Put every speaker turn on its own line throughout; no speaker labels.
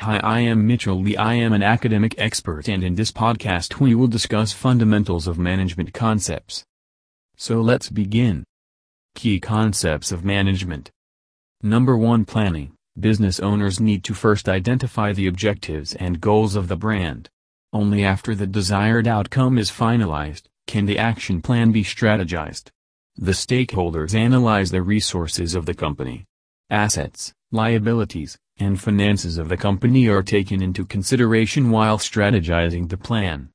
Hi, I am Mitchel Lee. I am an academic expert, and in this podcast, we will discuss fundamentals of management concepts. So let's begin. Key concepts of management. Number 1 Planning. Business owners need to first identify the objectives and goals of the brand. Only after the desired outcome is finalized, can the action plan be strategized. The stakeholders analyze the resources of the company. Assets, liabilities, and finances of the company are taken into consideration while strategizing the plan.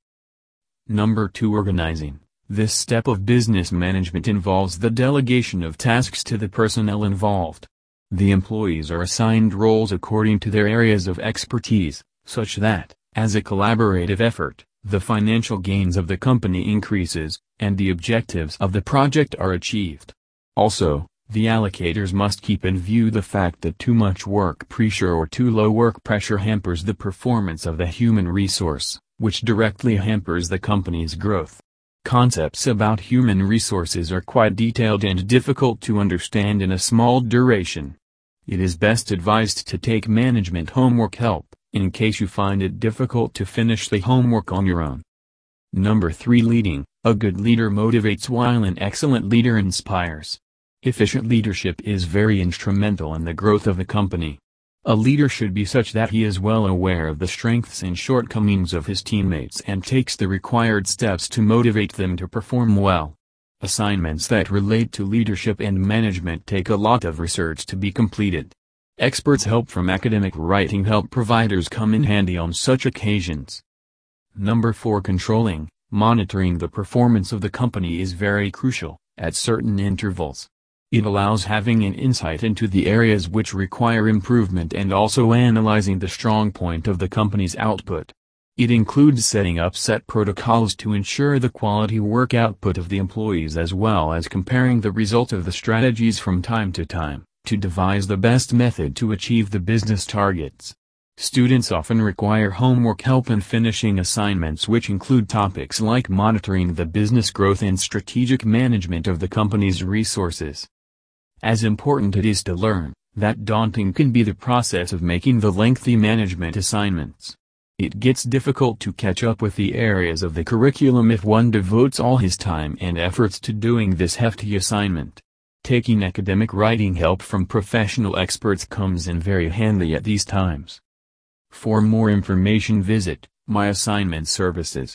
Number 2 Organizing. This step of business management involves the delegation of tasks to the personnel involved. The employees are assigned roles according to their areas of expertise, such that, as a collaborative effort, the financial gains of the company increases, and the objectives of the project are achieved. Also, the allocators must keep in view the fact that too much work pressure or too low work pressure hampers the performance of the human resource, which directly hampers the company's growth. Concepts about human resources are quite detailed and difficult to understand in a small duration. It is best advised to take management homework help, in case you find it difficult to finish the homework on your own. Number 3 Leading A good leader motivates while an excellent leader inspires. Efficient leadership is very instrumental in the growth of a company. A leader should be such that he is well aware of the strengths and shortcomings of his teammates and takes the required steps to motivate them to perform well. Assignments that relate to leadership and management take a lot of research to be completed. Experts' help from academic writing help providers come in handy on such occasions. Number 4 Controlling, monitoring the performance of the company is very crucial, at certain intervals. It allows having an insight into the areas which require improvement and also analyzing the strong point of the company's output. It includes setting up set protocols to ensure the quality work output of the employees as well as comparing the result of the strategies from time to time, to devise the best method to achieve the business targets. Students often require homework help in finishing assignments which include topics like monitoring the business growth and strategic management of the company's resources. As important it is to learn, that daunting can be the process of making the lengthy management assignments. It gets difficult to catch up with the areas of the curriculum if one devotes all his time and efforts to doing this hefty assignment. Taking academic writing help from professional experts comes in very handy at these times. For more information visit, My Assignment Services.